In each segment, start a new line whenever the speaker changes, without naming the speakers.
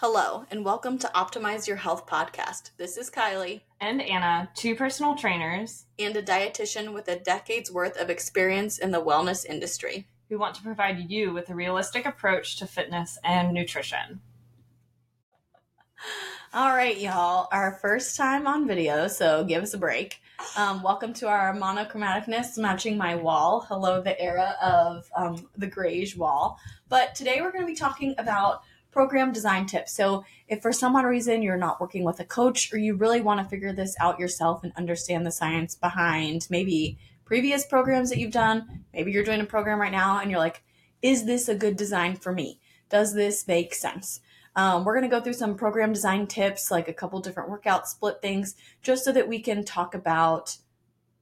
Hello, and welcome to Optimize Your Health podcast. This is Kylie.
And Anna, two personal trainers.
And a dietitian with a decade's worth of experience in the wellness industry.
We want to provide you with a realistic approach to fitness and nutrition.
All right, y'all. Our first time on video, so give us a break. Um, welcome to our monochromaticness matching my wall. Hello, the era of um, the grayish wall. But today we're going to be talking about program design tips. So, if for some odd reason you're not working with a coach or you really want to figure this out yourself and understand the science behind maybe previous programs that you've done, maybe you're doing a program right now and you're like, is this a good design for me? Does this make sense? Um, we're going to go through some program design tips, like a couple different workout split things, just so that we can talk about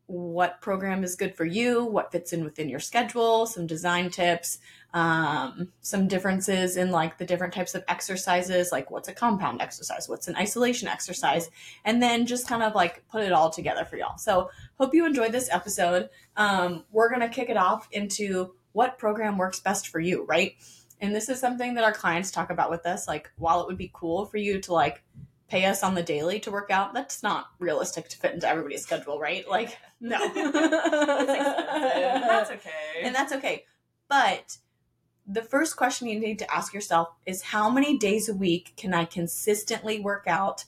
what program is good for you, what fits in within your schedule, some design tips, um, some differences in like the different types of exercises, like what's a compound exercise, what's an isolation exercise, and then just kind of like put it all together for y'all. So, hope you enjoyed this episode. Um, we're going to kick it off into what program works best for you, right? And this is something that our clients talk about with us. Like, while it would be cool for you to like pay us on the daily to work out, that's not realistic to fit into everybody's schedule, right? Like, no.
that's okay.
And that's okay. But the first question you need to ask yourself is how many days a week can I consistently work out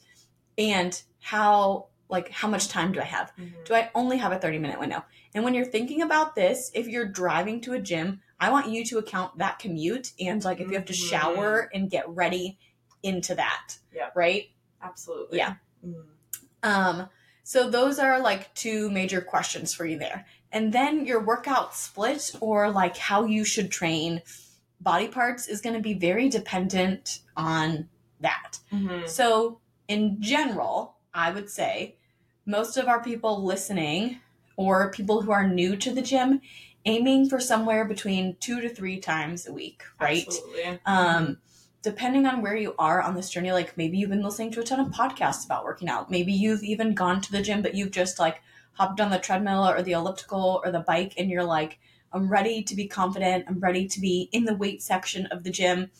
and how like how much time do I have? Mm-hmm. Do I only have a 30 minute window? And when you're thinking about this, if you're driving to a gym, I want you to account that commute and like if you have to mm-hmm. shower and get ready into that.
Yeah.
Right?
Absolutely.
Yeah. Mm-hmm. Um so those are like two major questions for you there. And then your workout split or like how you should train body parts is going to be very dependent on that. Mm-hmm. So, in general, I would say most of our people listening or people who are new to the gym aiming for somewhere between two to three times a week, right?
Absolutely.
Um, depending on where you are on this journey, like maybe you've been listening to a ton of podcasts about working out. Maybe you've even gone to the gym, but you've just like hopped on the treadmill or the elliptical or the bike and you're like, I'm ready to be confident. I'm ready to be in the weight section of the gym,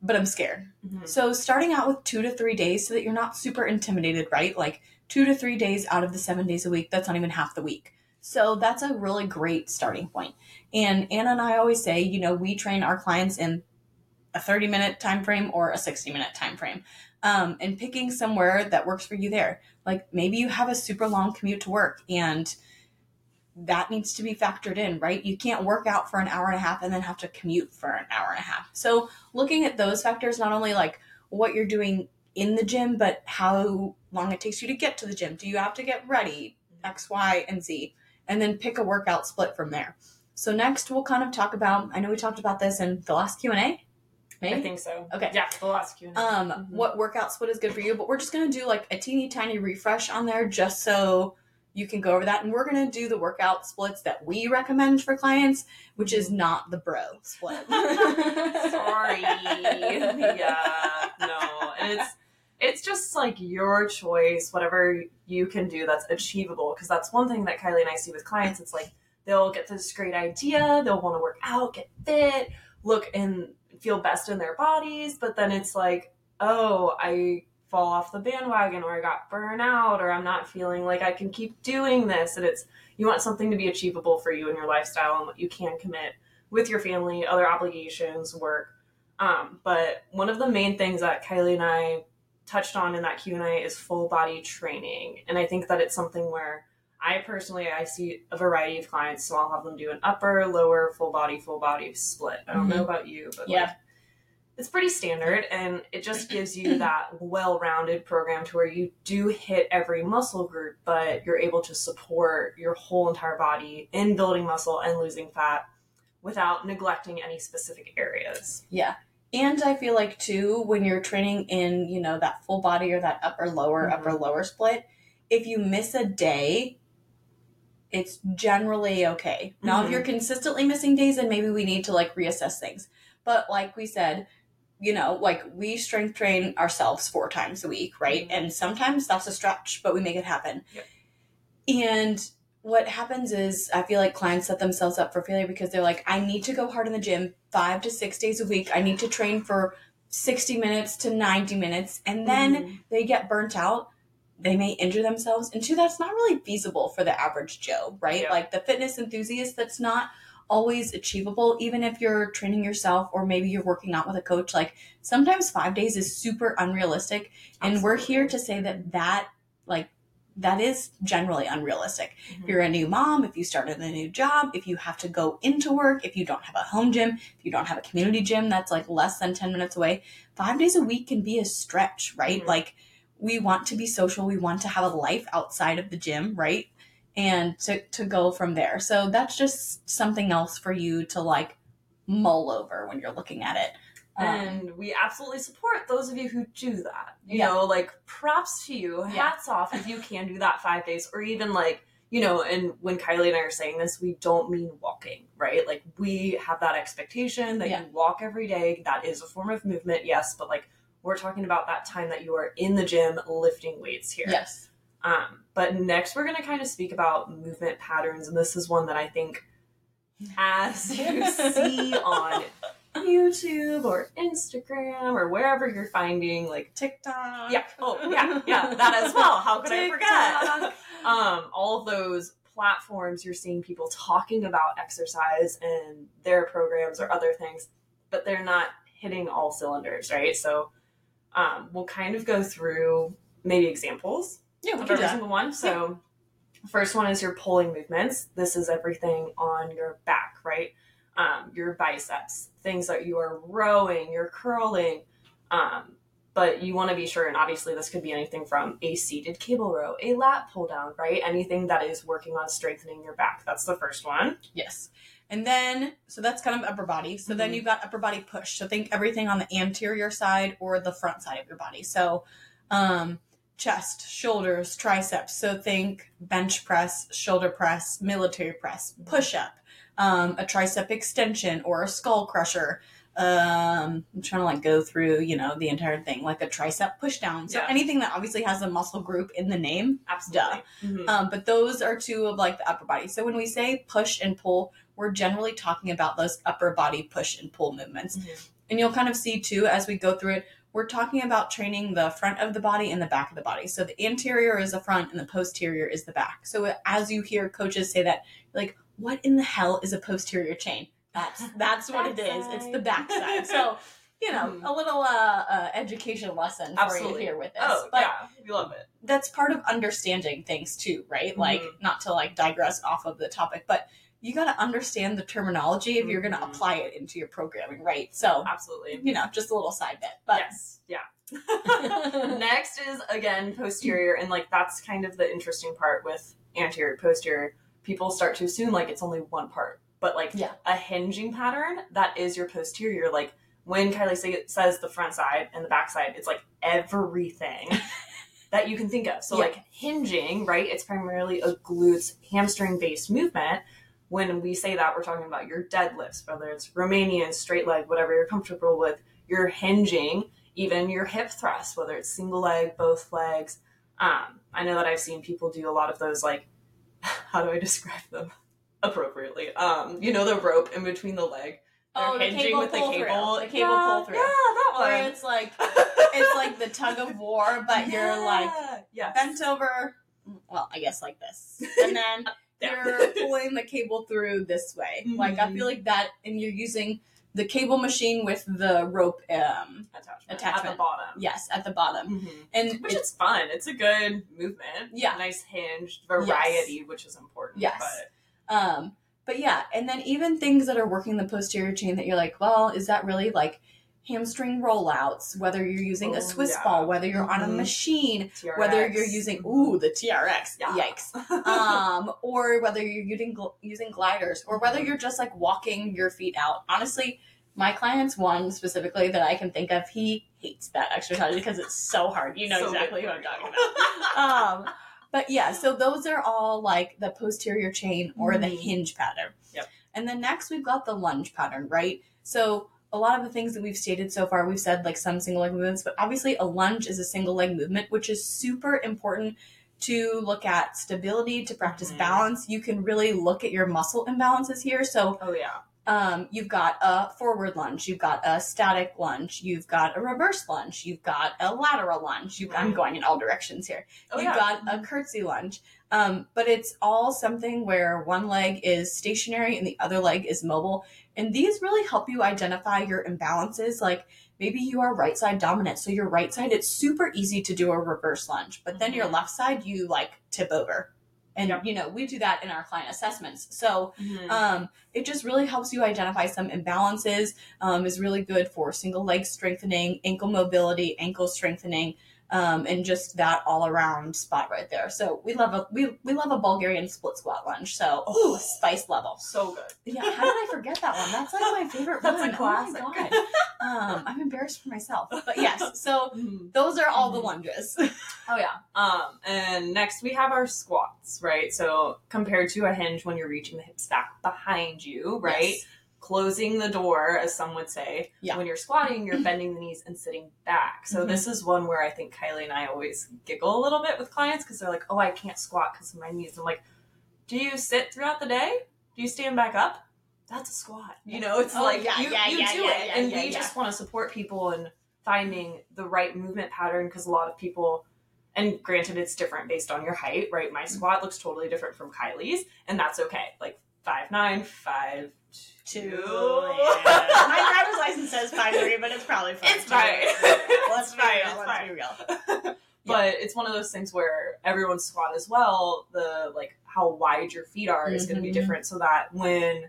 but I'm scared. Mm-hmm. So, starting out with two to three days so that you're not super intimidated, right? Like two to three days out of the seven days a week, that's not even half the week. So, that's a really great starting point. And Anna and I always say, you know, we train our clients in a 30 minute time frame or a 60 minute time frame. Um, and picking somewhere that works for you there. Like maybe you have a super long commute to work and that needs to be factored in, right? You can't work out for an hour and a half and then have to commute for an hour and a half. So, looking at those factors, not only like what you're doing in the gym, but how long it takes you to get to the gym. Do you have to get ready? X, Y, and Z. And then pick a workout split from there. So next we'll kind of talk about I know we talked about this in the last Q&A.
Maybe? I think so.
Okay.
Yeah, the last Q&A.
Um mm-hmm. what workout split is good for you, but we're just going to do like a teeny tiny refresh on there just so you can go over that. And we're going to do the workout splits that we recommend for clients, which is not the bro split.
Sorry. yeah, no. And it's it's just like your choice, whatever you can do that's achievable. Because that's one thing that Kylie and I see with clients. It's like they'll get this great idea, they'll want to work out, get fit, look and feel best in their bodies, but then it's like, oh, I fall off the bandwagon or I got burned out or I'm not feeling like I can keep doing this. And it's, you want something to be achievable for you in your lifestyle and what you can commit with your family, other obligations, work. Um, but one of the main things that Kylie and I touched on in that Q&A is full body training. And I think that it's something where I personally, I see a variety of clients, so I'll have them do an upper, lower, full body, full body split. I don't mm-hmm. know about you, but
yeah.
Like, it's pretty standard and it just gives you that well-rounded program to where you do hit every muscle group but you're able to support your whole entire body in building muscle and losing fat without neglecting any specific areas
yeah and i feel like too when you're training in you know that full body or that upper lower mm-hmm. upper lower split if you miss a day it's generally okay now mm-hmm. if you're consistently missing days then maybe we need to like reassess things but like we said you know, like we strength train ourselves four times a week, right? Mm-hmm. And sometimes that's a stretch, but we make it happen.
Yep.
And what happens is I feel like clients set themselves up for failure because they're like, I need to go hard in the gym five to six days a week. I need to train for 60 minutes to 90 minutes and then
Mhm.
they get burnt out they may injure themselves and two that's not really feasible for the average joe right
Yeah.
like the fitness enthusiast that's not always achievable even if you're training yourself or maybe you're working out with a coach like sometimes five days is super unrealistic and we're here to say that that like that is generally unrealistic
Mhm.
if you're a new mom if you started a new job if you have to go into work if you don't have a home gym if you don't have a community gym that's like less than 10 minutes away five days a week can be a stretch right
Mhm.
like we want to be social we want to have a life outside of the gym right and to, to go from there so that's just something else for you to like mull over when you're looking at it Um,
and we absolutely support those of you who do that. You
Yeah.
know, like props to you.
Yeah.
Hats off if you can do that five days, or even like you know. And when Kylie and I are saying this, we don't mean walking, right? Like we have that expectation that
Yeah.
you walk every day. That is a form of movement, yes, but like we're talking about that time that you are in the gym lifting weights here.
yes
Um, but next, we're going to kind of speak about movement patterns, and this is one that I think, as you see on YouTube or Instagram or wherever you're finding, like,
tiktok
yeah, oh yeah, yeah, that as well. How could I forget? Um, all of those platforms, you're seeing people talking about exercise and their programs or other things, but they're not hitting all cylinders, right? So, um, we'll kind of go through maybe examples
yeah we
of every single one. So, first one is your pulling movements. This is everything on your back, right? Um, your biceps, things that you are rowing, you're curling. Um, but you want to be sure, and obviously, this could be anything from a seated cable row, a lat pull down, right? Anything that is working on strengthening your back. That's the first one.
Yes. And then, so that's kind of upper body. So then
Mhm.
you've got upper body push. So think everything on the anterior side or the front side of your body. So, um, chest, shoulders, triceps. So think bench press, shoulder press, military press, push up, um, a tricep extension or a skull crusher. Um, I'm trying to like go through, you know, the entire thing, like a tricep push down. So
Yeah.
anything that obviously has a muscle group in the name,
Absolutely. Mhm.
um, but those are two of like the upper body. So when we say push and pull, we're generally talking about those upper body push and pull movements.
Mhm.
And you'll kind of see too as we go through it, we're talking about training the front of the body and the back of the body. So the anterior is the front and the posterior is the back. So as you hear coaches say that, like, what in the hell is a posterior chain? That's that's what it is. It's the backside. So you know,
Mhm.
a little uh, uh, education lesson for
Absolutely.
you here with this.
Oh,
but
yeah. We love it.
that's part of understanding things too, right? Like
Mhm.
not to like digress off of the topic, but you got to understand the terminology if you're going to
Mhm.
apply it into your programming, right? So,
Absolutely.
you know, just a little side bit. But
yes. Yeah. Next is again posterior, and like that's kind of the interesting part with anterior posterior. People start to assume like it's only one part, but like
Yeah.
a hinging pattern that is your posterior. Like when Kylie say, says the front side and the back side, it's like everything that you can think of. So
Yeah.
like hinging, right? It's primarily a glutes hamstring based movement. When we say that, we're talking about your deadlifts, whether it's Romanian, straight leg, whatever you're comfortable with. You're hinging, even your hip thrusts, whether it's single leg, both legs. Um, I know that I've seen people do a lot of those, like, how do I describe them appropriately? Um, you know, the rope in between the leg. They're
oh, the
hinging
cable
with the cable.
through, the cable
yeah,
pull through,
Yeah, that one.
where it's like it's like the tug of war, but you're like
yeah.
bent over. Well, I guess like this, and then You're pulling the cable through this way. Like I feel like that, and you're using the cable machine with the rope. Um,
attachment, at the bottom.
yes, at the bottom,
Mhm.
and
Which is fun. It's a good movement.
Yeah.
Nice hinged variety, which is important.
Yes.
But
Um, but yeah, and then even things that are working the posterior chain that you're like, well, is that really like hamstring rollouts? Whether you're using
Oh,
a Swiss
yeah.
ball, whether you're on a
Mhm.
machine,
TRX.
whether you're using ooh the TRX,
Yeah.
yikes, um, or whether you're using using gliders, or whether you're just like walking your feet out. Honestly, my client's one specifically that I can think of, he hates that exercise because it's so hard. You know
So
exactly what I'm talking about. um, but yeah, so those are all like the posterior chain or the
Mhm.
hinge pattern.
Yep.
And then next we've got the lunge pattern, right? So a lot of the things that we've stated so far, we've said like some single leg movements, but obviously a lunge is a single leg movement, which is super important to look at stability, to practice
Mhm.
balance. You can really look at your muscle imbalances here. So
Oh yeah.
Um, you've got a forward lunge, you've got a static lunge, you've got a reverse lunge, you've got a lateral lunge. You've, I'm going in all directions here.
Oh,
you've
yeah.
got a curtsy lunge. Um, but it's all something where one leg is stationary and the other leg is mobile. And these really help you identify your imbalances. Like maybe you are right side dominant. So your right side, it's super easy to do a reverse lunge. But then your
Mhm.
left side, you like tip over. And,
Yep.
you know, we do that in our client assessments. So
Mhm.
um, it just really helps you identify some imbalances. Um, is really good for single leg strengthening, ankle mobility, ankle strengthening, um, and just that all around spot right there. So we love a we, we love a Bulgarian split squat lunge. So
Oh.
spice level.
so good.
Yeah, how did I forget that one? That's like my favorite
That's a
one.
classic.
Oh my god. Um, I'm embarrassed for myself. But yes, so
Mhm.
those are all the
Mhm.
lunges.
Oh yeah. Um, and next we have our squats, right? So compared to a hinge, when you're reaching the hips back behind you, right?
Yes.
Closing the door, as some would say.
Yeah.
When you're squatting, you're bending the knees and sitting back. So
Mhm.
this is one where I think Kylie and I always giggle a little bit with clients because they're like, "Oh, I can't squat because of my knees." I'm like, "Do you sit throughout the day? Do you stand back up?" That's a squat. You know, it's
Oh,
like
yeah,
you,
yeah,
you
yeah,
do it, and we just want to support people in finding the right movement pattern because a lot of people and granted it's different based on your height right my squat looks totally different from kylie's and that's okay like five nine five two
My driver's license says five three, but it's probably five.
It's fine.
Let's be real. Let's be real.
but it's one of those things where everyone's squat as well the like how wide your feet are is going to be
mm-hmm.
different so that when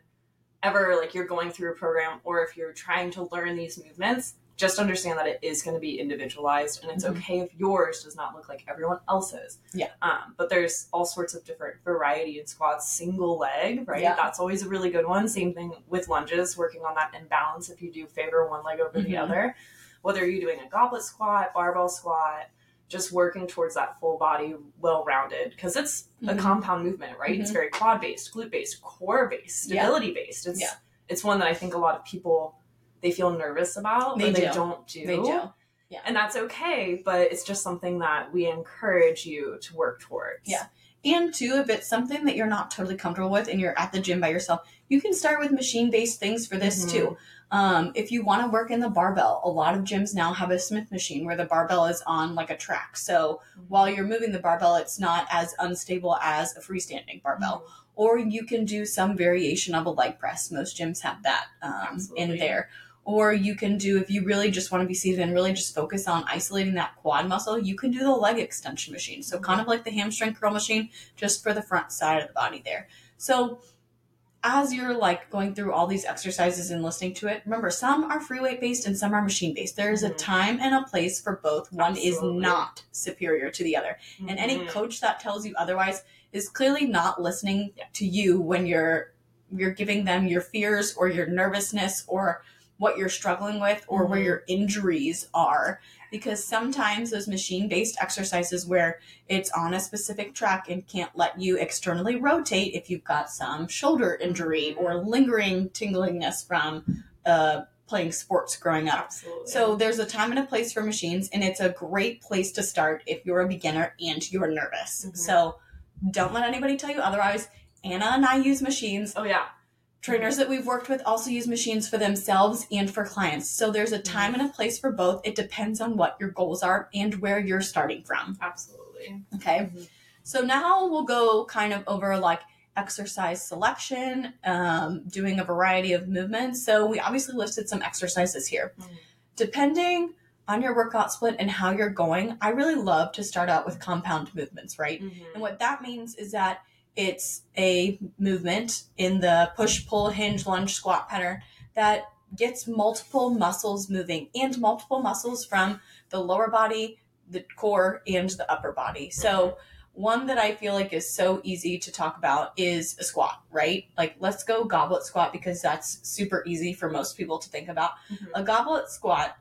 ever like you're going through a program or if you're trying to learn these movements just understand that it is going to be individualized and it's
Mhm.
okay if yours does not look like everyone else's
Yeah.
um, but there's all sorts of different variety in squats single leg right
Yeah.
that's always a really good one same thing with lunges working on that imbalance if you do favor one leg over the
Mhm.
other whether you're doing a goblet squat barbell squat just working towards that full body well rounded because it's a
Mhm.
compound movement right it's
Mhm.
very quad based glute based core based
Yeah.
stability based it's
Yeah.
it's one that i think a lot of people they feel nervous about
They
or they
do.
don't do
They do. Yeah.
and that's okay but it's just something that we encourage you to work towards
Yeah. And two, if it's something that you're not totally comfortable with and you're at the gym by yourself, you can start with machine based things for this
Mhm.
too. Um, if you want to work in the barbell, a lot of gyms now have a Smith machine where the barbell is on like a track. So while you're moving the barbell, it's not as unstable as a freestanding barbell. Or you can do some variation of a leg press. Most gyms have that um, in there. Or you can do, if you really just want to be seated and really just focus on isolating that quad muscle, you can do the leg extension machine. So, kind of like the hamstring curl machine, just for the front side of the body there. So, as you're like going through all these exercises and listening to it, remember some are free weight based and some are machine based. There is a
Mhm.
time and a place for both. One
Absolutely.
is not superior to the other. And any
Mhm.
coach that tells you otherwise is clearly not listening to you when you're you're giving them your fears or your nervousness or what you're struggling with or where
Mhm.
your injuries are because sometimes those machine based exercises where it's on a specific track and can't let you externally rotate if you've got some shoulder injury or lingering tinglingness from uh, playing sports growing up
absolutely
so there's a time and a place for machines, and it's a great place to start if you're a beginner and you're nervous.
Mhm.
So don't let anybody tell you otherwise. Anna and I use machines.
oh yeah
Trainers that we've worked with also use machines for themselves and for clients. So there's a time and a place for both. It depends on what your goals are and where you're starting from.
absolutely
Okay.
Mhm.
So now we'll go kind of over like exercise selection, um, doing a variety of movements. So we obviously listed some exercises here.
Mhm.
Depending on your workout split and how you're going, I really love to start out with compound movements, right?
Mhm.
And what that means is that it's a movement in the push, pull, hinge, lunge, squat pattern that gets multiple muscles moving and multiple muscles from the lower body, the core, and the upper body. So, one that I feel like is so easy to talk about is a squat, right? Like, let's go goblet squat because that's super easy for most people to think about.
Mhm.
A goblet squat,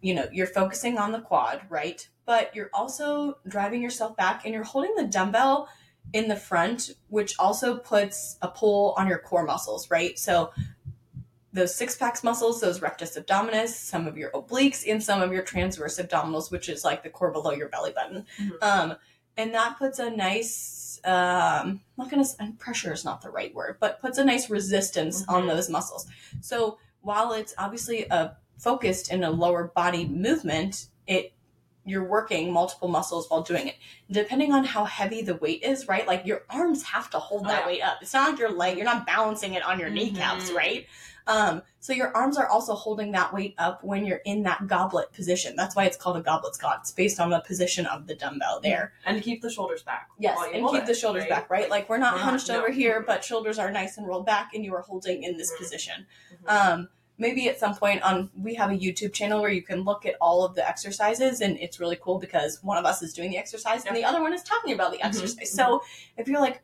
you know, you're focusing on the quad, right? But you're also driving yourself back and you're holding the dumbbell in the front, which also puts a pull on your core muscles, right? So those six packs muscles, those rectus abdominis, some of your obliques, and some of your transverse abdominals, which is like the core below your belly button.
Mhm.
Um, and that puts a nice um, I'm not gonna pressure is not the right word, but puts a nice resistance on
Mhm.
those muscles. So while it's obviously a focused in a lower body movement, it you're working multiple muscles while doing it. Depending on how heavy the weight is, right? Like your arms have to hold
Oh,
that
yeah.
weight up. It's not like your leg, you're not balancing it on your kneecaps,
Mhm.
right? Um, so your arms are also holding that weight up when you're in that goblet position. That's why it's called a goblet squat. It's based on the position of the dumbbell there.
And keep the shoulders back.
Yes, and keep
it,
the shoulders
right?
back, right? Like we're not
We're not-
hunched
no.
over here, but shoulders are nice and rolled back, and you are holding in this
Mhm.
position.
Mhm.
Um, maybe at some point on we have a YouTube channel where you can look at all of the exercises, and it's really cool because one of us is doing the exercise and the other one is talking about the
Mhm,
exercise. So if you're like,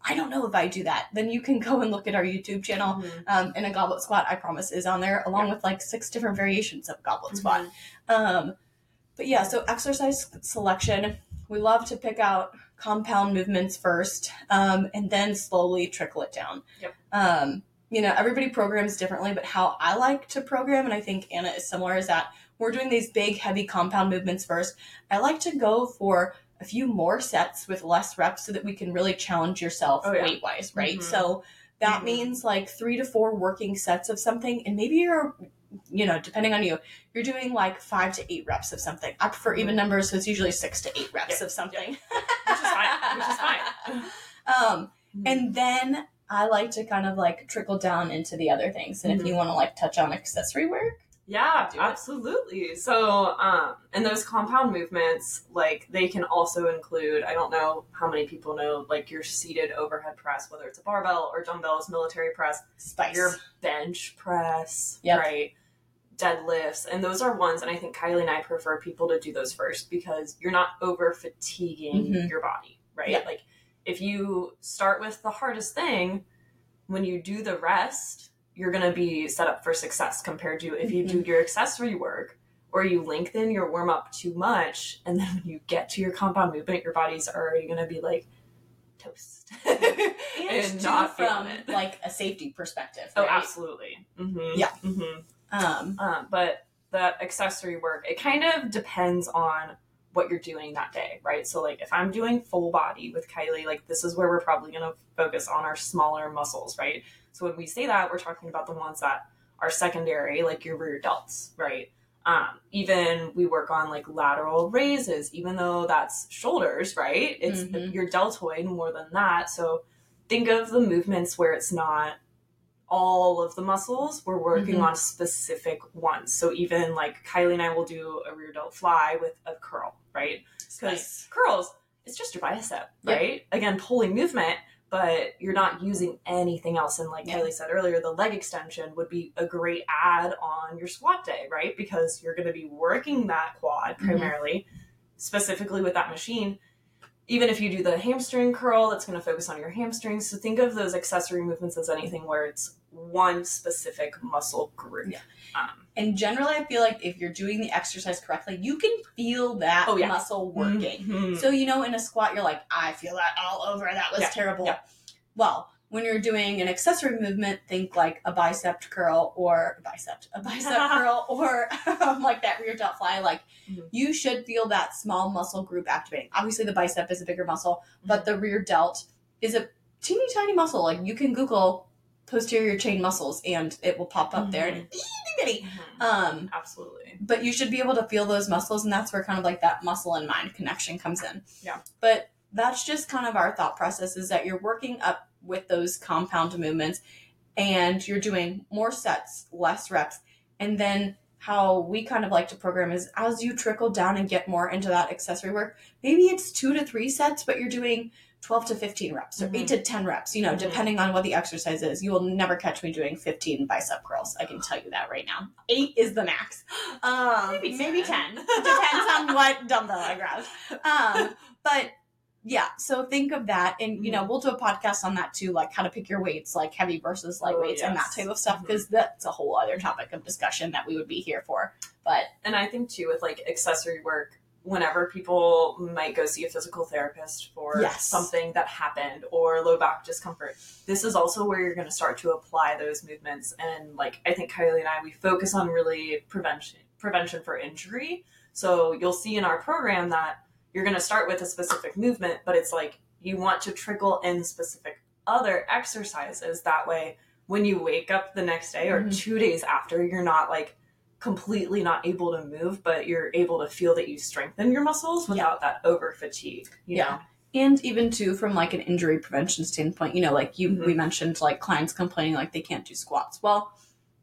I don't know if I do that, then you can go and look at our YouTube channel.
Mhm.
Um, and a goblet squat, I promise, is on there along with like six different variations of goblet squat.
Mhm.
Um, but yeah, so exercise selection, we love to pick out compound movements first, um, and then slowly trickle it down.
Yep.
Um, you know, everybody programs differently, but how I like to program, and I think Anna is similar, is that we're doing these big, heavy compound movements first. I like to go for a few more sets with less reps so that we can really challenge yourself
Oh, yeah.
weight wise, right?
Mhm.
So that
Mhm.
means like three to four working sets of something, and maybe you're you know, depending on you, you're doing like five to eight reps of something. I prefer even
Mhm.
numbers, so it's usually six to eight reps
Yeah,
of something.
Which is fine. Which is fine.
Um, and then I like to kind of like trickle down into the other things. And if you want to like touch on accessory work,
Yeah, absolutely. So, um, and those compound movements, like they can also include, I don't know how many people know, like your seated overhead press, whether it's a barbell or dumbbells, military press,
spice.
your bench press,
Yep.
right? Deadlifts. And those are ones, and I think Kylie and I prefer people to do those first because you're not over fatiguing
Mhm.
your body, right?
Yep.
Like if you start with the hardest thing, when you do the rest, you're going to be set up for success compared to if you do
Mm-hmm.
your accessory work or you lengthen your warm up too much. And then when you get to your compound movement, your body's already going to be like toast
and,
and not
from
it.
like a safety perspective.
Oh, absolutely. Mm-hmm.
Yeah.
Mm-hmm.
Um,
Um, but that accessory work, it kind of depends on what you're doing that day, right? So, like, if I'm doing full body with Kylie, like, this is where we're probably going to focus on our smaller muscles, right? So, when we say that, we're talking about the ones that are secondary, like your rear delts, right? Um, even we work on like lateral raises, even though that's shoulders, right? It's
Mhm.
your deltoid more than that. So, think of the movements where it's not all of the muscles. We're working
Mhm.
on specific ones. So even like Kylie and I will do a rear delt fly with a curl, right? Because
spice.
curls, it's just your bicep,
Yep.
right? Again, pulling movement, but you're not using anything else. And like
Yeah.
Kylie said earlier, the leg extension would be a great add on your squat day, right? Because you're going to be working that quad
Mhm.
primarily, specifically with that machine. Even if you do the hamstring curl, that's going to focus on your hamstrings. So think of those accessory movements as anything where it's one specific muscle group.
Yeah.
Um,
And generally, I feel like if you're doing the exercise correctly, you can feel that
Oh, yeah.
muscle working.
mhm.
So, you know, in a squat, you're like, I feel that all over. That was
Yeah,
terrible.
yeah.
Well, when you're doing an accessory movement, think like a bicep curl or a bicep, a bicep curl or um, like that rear delt fly. Like
Mhm.
you should feel that small muscle group activating. Obviously, the bicep is a bigger muscle, but
Mm-hmm.
the rear delt is a teeny tiny muscle. Like you can Google posterior chain muscles and it will pop up there and
Mhm.
bitty.
Mhm.
Um,
Absolutely.
but you should be able to feel those muscles and that's where kind of like that muscle and mind connection comes in
Yeah.
but that's just kind of our thought process is that you're working up with those compound movements and you're doing more sets less reps and then how we kind of like to program is as you trickle down and get more into that accessory work maybe it's two to three sets but you're doing 12 to 15 reps or
Mhm.
8 to 10 reps you know
Mhm.
depending on what the exercise is. You will never catch me doing 15 bicep curls i can tell you that right now. 8 is the max. Um,
Maybe
maybe,
10.
10 depends on what dumbbell i grab. Um, but yeah so think of that and you know we'll do a podcast on that too like how to pick your weights like heavy versus light
Oh,
weights and that type of stuff because that's a whole other topic of discussion that we would be here for. But
And I think too with like accessory work, whenever people might go see a physical therapist for
Yes.
something that happened or low back discomfort, this is also where you're going to start to apply those movements. And like I think Kylie and I, we focus on really prevention prevention for injury. So you'll see in our program that you're going to start with a specific movement, but it's like you want to trickle in specific other exercises. That way, when you wake up the next day or
Mhm.
two days after, you're not like completely not able to move, but you're able to feel that you strengthen your muscles without that over fatigue. You
Yeah.
know?
and even too from like an injury prevention standpoint you know like you
Mhm.
we mentioned like clients complaining like they can't do squats well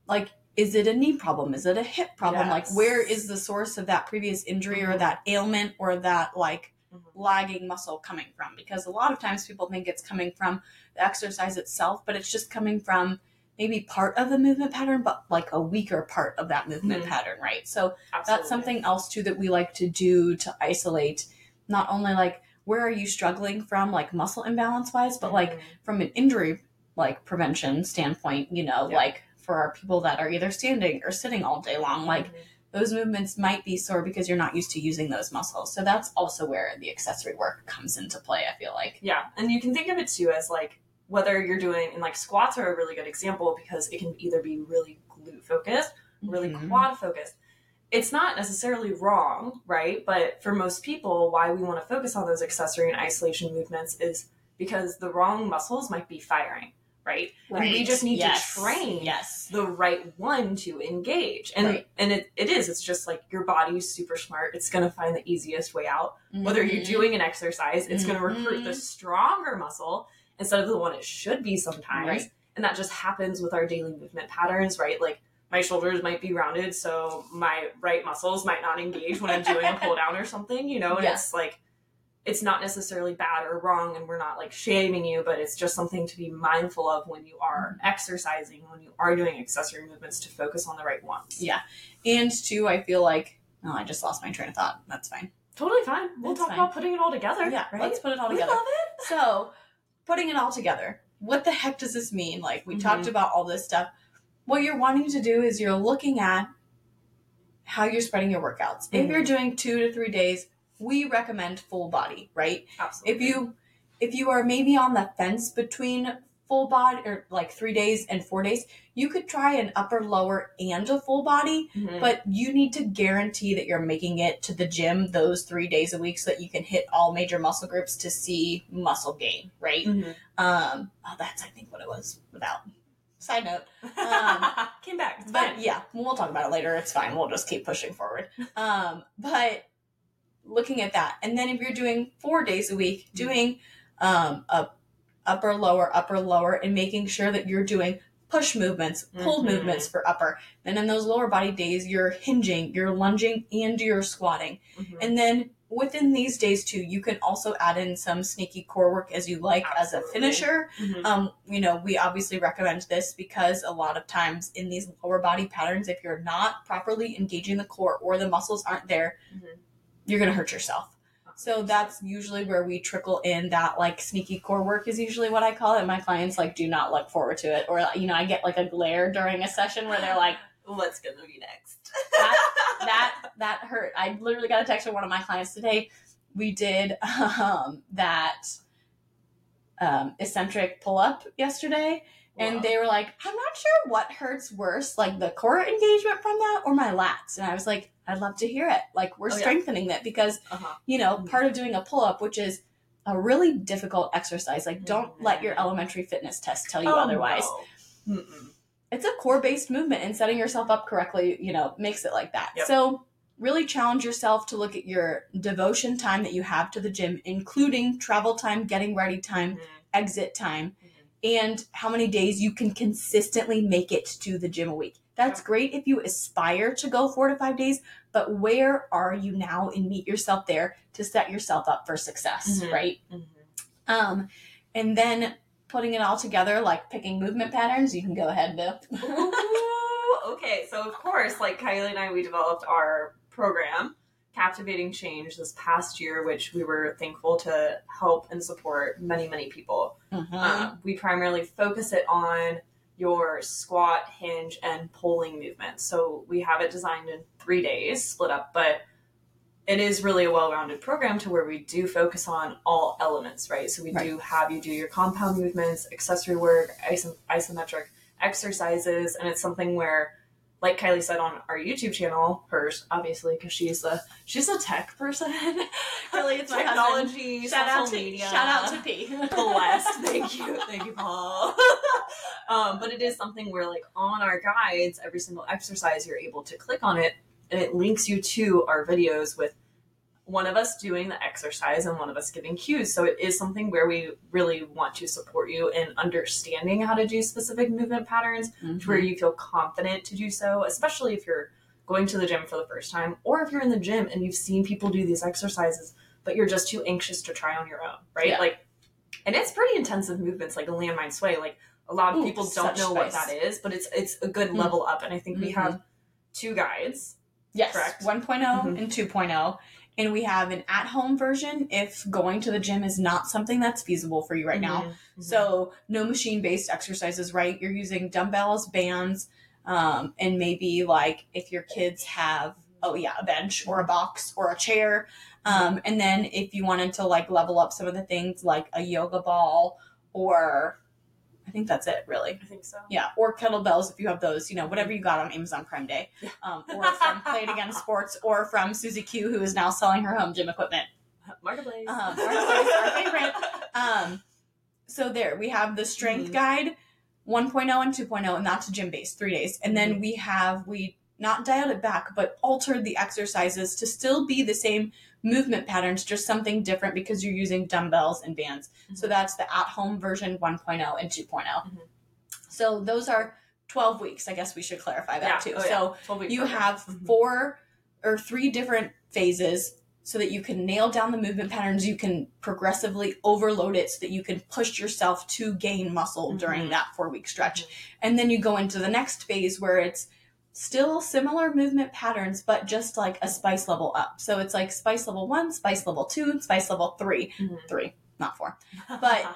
like is it a knee problem is it a hip problem like where is the source of that previous injury or
Mhm.
that ailment or that like
Mhm.
lagging muscle coming from because a lot of times people think it's coming from the exercise itself but it's just coming from maybe part of the movement pattern but like a weaker part of that movement
Mhm.
pattern right so
Absolutely.
that's something else too that we like to do to isolate not only like where are you struggling from like muscle imbalance wise but like
Mhm.
from an injury like prevention standpoint you know
Yeah.
like for our people that are either standing or sitting all day long like
Mhm.
those movements might be sore because you're not used to using those muscles so that's also where the accessory work comes into play i feel like
Yeah, and you can think of it too as like whether you're doing and like squats are a really good example because it can either be really glute focused, really
Mhm.
quad focused. It's not necessarily wrong, right? But for most people, why we want to focus on those accessory and isolation movements is because the wrong muscles might be firing, right? And we just need
Yes.
to train
yes
the right one to engage. And
Right.
and it, it is, it's just like your body's super smart. It's gonna find the easiest way out whether you're
Mhm.
doing an exercise, it's going to recruit the
Mhm.
stronger muscle instead of the one it should be sometimes.
Right.
And that just happens with our daily movement patterns, right? Like my shoulders might be rounded, so my right muscles might not engage when I'm doing a pull down or something, you know? And
Yeah.
it's like, it's not necessarily bad or wrong, and we're not like shaming you, but it's just something to be mindful of when you are
Mm-hmm.
exercising, when you are doing accessory movements to focus on the right ones.
Yeah. and two i feel like oh i just lost my train of thought that's fine
Totally fine. We'll
That's
talk
fine.
about putting it all together.
yeah
right?
let's put it all together.
We love it.
So, putting it all together, what the heck does this mean? Like, we
Mhm.
talked about all this stuff. What you're wanting to do is you're looking at how you're spreading your workouts. If
Mhm.
you're doing two to three days, we recommend full body, right?
Absolutely.
If you if you are maybe on the fence between full body or like three days and four days, you could try an upper, lower, and a full body
Mhm.
but you need to guarantee that you're making it to the gym those three days a week so that you can hit all major muscle groups to see muscle gain, right?
Mhm.
Um, oh, that's I think what it was without. Side note, Um,
Came back. It's
but
fine.
yeah, we'll talk about it later. It's fine. We'll just keep pushing forward. Um, but looking at that, and then if you're doing four days a week,
Mm-hmm.
doing um, a upper, lower, upper, lower, and making sure that you're doing push movements, pull
Mhm.
movements for upper. And in those lower body days, you're hinging, you're lunging, and you're squatting.
Mhm.
And then within these days too, you can also add in some sneaky core work as you like as a
Absolutely.
finisher.
Mhm.
Um, you know, we obviously recommend this because a lot of times in these lower body patterns, if you're not properly engaging the core or the muscles aren't there,
Mhm.
you're gonna hurt yourself. So that's usually where we trickle in that like sneaky core work is usually what I call it. My clients like do not look forward to it, or you know, I get like a glare during a session where they're like,
what's gonna be next?
that that that hurt. I literally got a text from one of my clients today. We did um, that um, eccentric pull up yesterday, and they were like, "I'm not sure what hurts worse, like the core engagement from that or my lats." And I was like, "I'd love to hear it. Like we're
Oh, yeah.
strengthening that because
Uh-huh.
you know
Mhm.
part of doing a pull up, which is a really difficult exercise. Like don't let your elementary fitness test tell you
Oh,
otherwise."
no.
It's a core based movement and setting yourself up correctly you know makes it like that
Yep.
so really challenge yourself to look at your devotion time that you have to the gym including travel time getting ready time
Mhm.
exit time. And how many days you can consistently make it to the gym a week that's great if you aspire to go four to five days but where are you now and meet yourself there to set yourself up for success
Mhm.
right
Mhm.
um and then putting it all together like picking movement patterns you can go ahead bill
okay, so of course, like Kylie and I, we developed our program, Captivating Change, this past year, which we were thankful to help and support many, many people.
Mhm.
Uh, we primarily focus it on your squat, hinge, and pulling movements. So we have it designed in three days, split up, but it is really a well-rounded program to where we do focus on all elements, right? So we
Right.
do have you do your compound movements, accessory work, iso- isometric exercises, and it's something where like Kylie said on our YouTube channel, hers obviously because she's a she's a tech person.
Really, it's my
technology,
Shout
social
out to
media.
shout out to P.
blessed. Thank you, thank you, Paul. um, but it is something where, like, on our guides, every single exercise, you're able to click on it, and it links you to our videos with one of us doing the exercise and one of us giving cues. So it is something where we really want to support you in understanding how to do specific movement patterns to where you feel confident to do so, especially if you're going to the gym for the first time or if you're in the gym and you've seen people do these exercises but you're just too anxious to try on your own, right?
Yeah.
Like and it's pretty intensive movements like a landmine sway. Like a lot of
Ooh,
people don't know what that is, but it's it's a good
Mm.
level up and I think we
Mhm.
have two guides.
Yes,
Correct.
1.0
Mhm.
and 2.0. And we have an at home version if going to the gym is not something that's feasible for you right now.
Mhm.
So, no machine based exercises, right? You're using dumbbells, bands, um, and maybe like if your kids have, oh, yeah, a bench or a box or a chair. Um, and then if you wanted to like level up some of the things like a yoga ball or think that's it, really.
I think so.
Yeah, or kettlebells if you have those, you know, whatever you got on Amazon Prime Day. Um, or from Play It Again Sports, or from Susie Q, who is now selling her home gym equipment.
Marketplace.
Uh, Marketplace, our favorite. Um, so there, we have the Strength
Mhm.
Guide 1.0 and 2.0, and that's a gym based, three days. And then we have, we not dialed it back, but altered the exercises to still be the same movement patterns, just something different because you're using dumbbells and bands. So
Mhm.
that's the at home version 1.0 and 2.0.
Mhm.
So those are 12 weeks. I guess we should clarify that
yeah.
too.
Oh,
So
yeah.
you
program.
have
Mhm.
four or three different phases so that you can nail down the movement patterns. You can progressively overload it so that you can push yourself to gain muscle during
Mhm.
that four week stretch.
Mhm.
And then you go into the next phase where it's still similar movement patterns, but just like a spice level up. So it's like spice level one, spice level two, spice level three.
Mhm.
Three, not four but-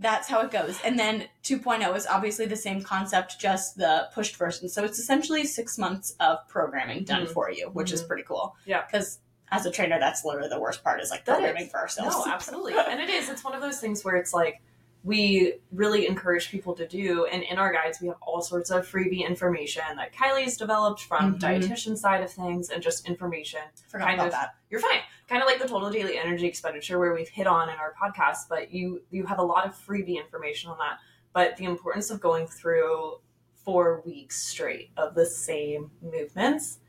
that's how it goes. And then 2.0 is obviously the same concept, just the pushed version. So it's essentially six months of programming done
Mhm.
for you, which is
Mhm.
pretty cool.
Yeah.
Because as a trainer, that's literally the worst part is like
That
programming
is.
for ourselves.
No, absolutely. and it is. It's one of those things where it's like we really encourage people to do. And in our guides, we have all sorts of freebie information that Kylie's developed from
Mhm.
dietitian side of things and just information.
Forgot
kind
about
of-
that.
You're fine. Kind of like the total daily energy expenditure where we've hit on in our podcast, but you you have a lot of freebie information on that. But the importance of going through four weeks straight of the same movements.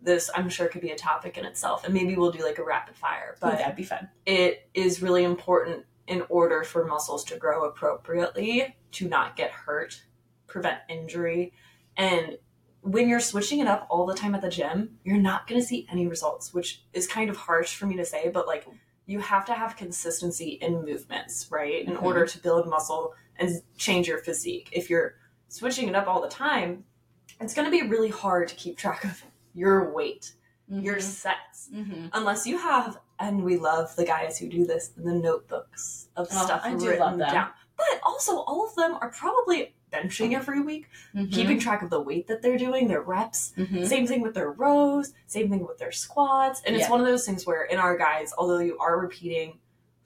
This I'm sure could be a topic in itself, and maybe we'll do like a rapid fire.
Ooh,
But
that'd be fun.
it is really important in order for muscles to grow appropriately, to not get hurt, prevent injury. And when you're switching it up all the time at the gym, you're not going to see any results, which is kind of harsh for me to say, but like you have to have consistency in movements, right? In
Mhm.
order to build muscle and change your physique. If you're switching it up all the time, it's going to be really hard to keep track of your weight, your sets,
hmm
unless you have and we love the guys who do this the notebooks of
Oh,
stuff
I do
written
love them.
down but also all of them are probably benching every week
hmm
keeping track of the weight that they're doing their reps
hmm
same thing with their rows same thing with their squats and it's one of those things where in our guys, although you are repeating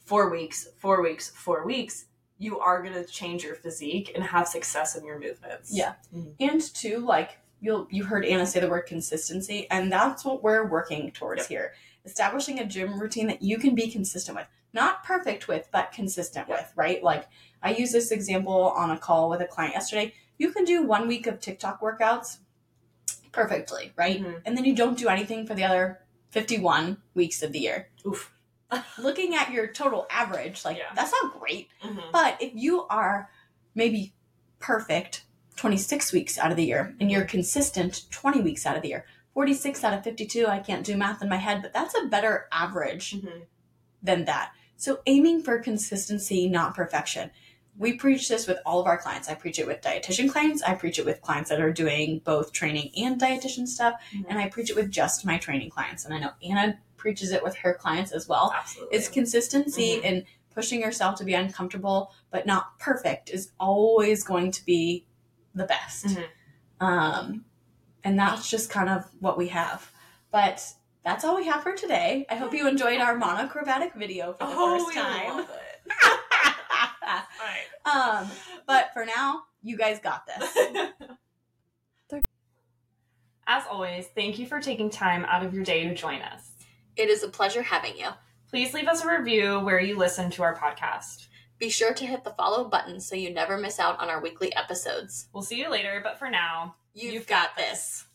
four weeks four weeks four weeks you are going to change your physique and have success in your movements
Yeah.
Mhm.
And two, like you'll you heard Anna say the word consistency, and that's what we're working towards
Yep.
here. Establishing a gym routine that you can be consistent with. Not perfect with, but consistent
Yep.
with, right? Like I used this example on a call with a client yesterday. You can do one week of TikTok workouts perfectly, right?
Mhm.
And then you don't do anything for the other 51 weeks of the year.
Oof.
Looking at your total average, like
Yeah.
that's not great.
Mhm.
But if you are maybe perfect 26 weeks out of the year and you're consistent 20 weeks out of the year, 46 out of 52, I can't do math in my head, but that's a better average
Mhm.
than that. So aiming for consistency, not perfection. We preach this with all of our clients. I preach it with dietitian clients. I preach it with clients that are doing both training and dietitian stuff.
Mhm.
And I preach it with just my training clients. And I know Anna preaches it with her clients as well.
absolutely
It's consistency
Mhm.
and pushing yourself to be uncomfortable, but not perfect, is always going to be the best.
Mhm.
Um, and that's just kind of what we have. But that's all we have for today. I hope you enjoyed our monochromatic video for the
oh,
first
we
time.
love it.
um, but for now, you guys got this.
As always, thank you for taking time out of your day to join us.
It is a pleasure having you.
Please leave us a review where you listen to our podcast.
Be sure to hit the follow button so you never miss out on our weekly episodes.
We'll see you later, but for now,
You've, got this.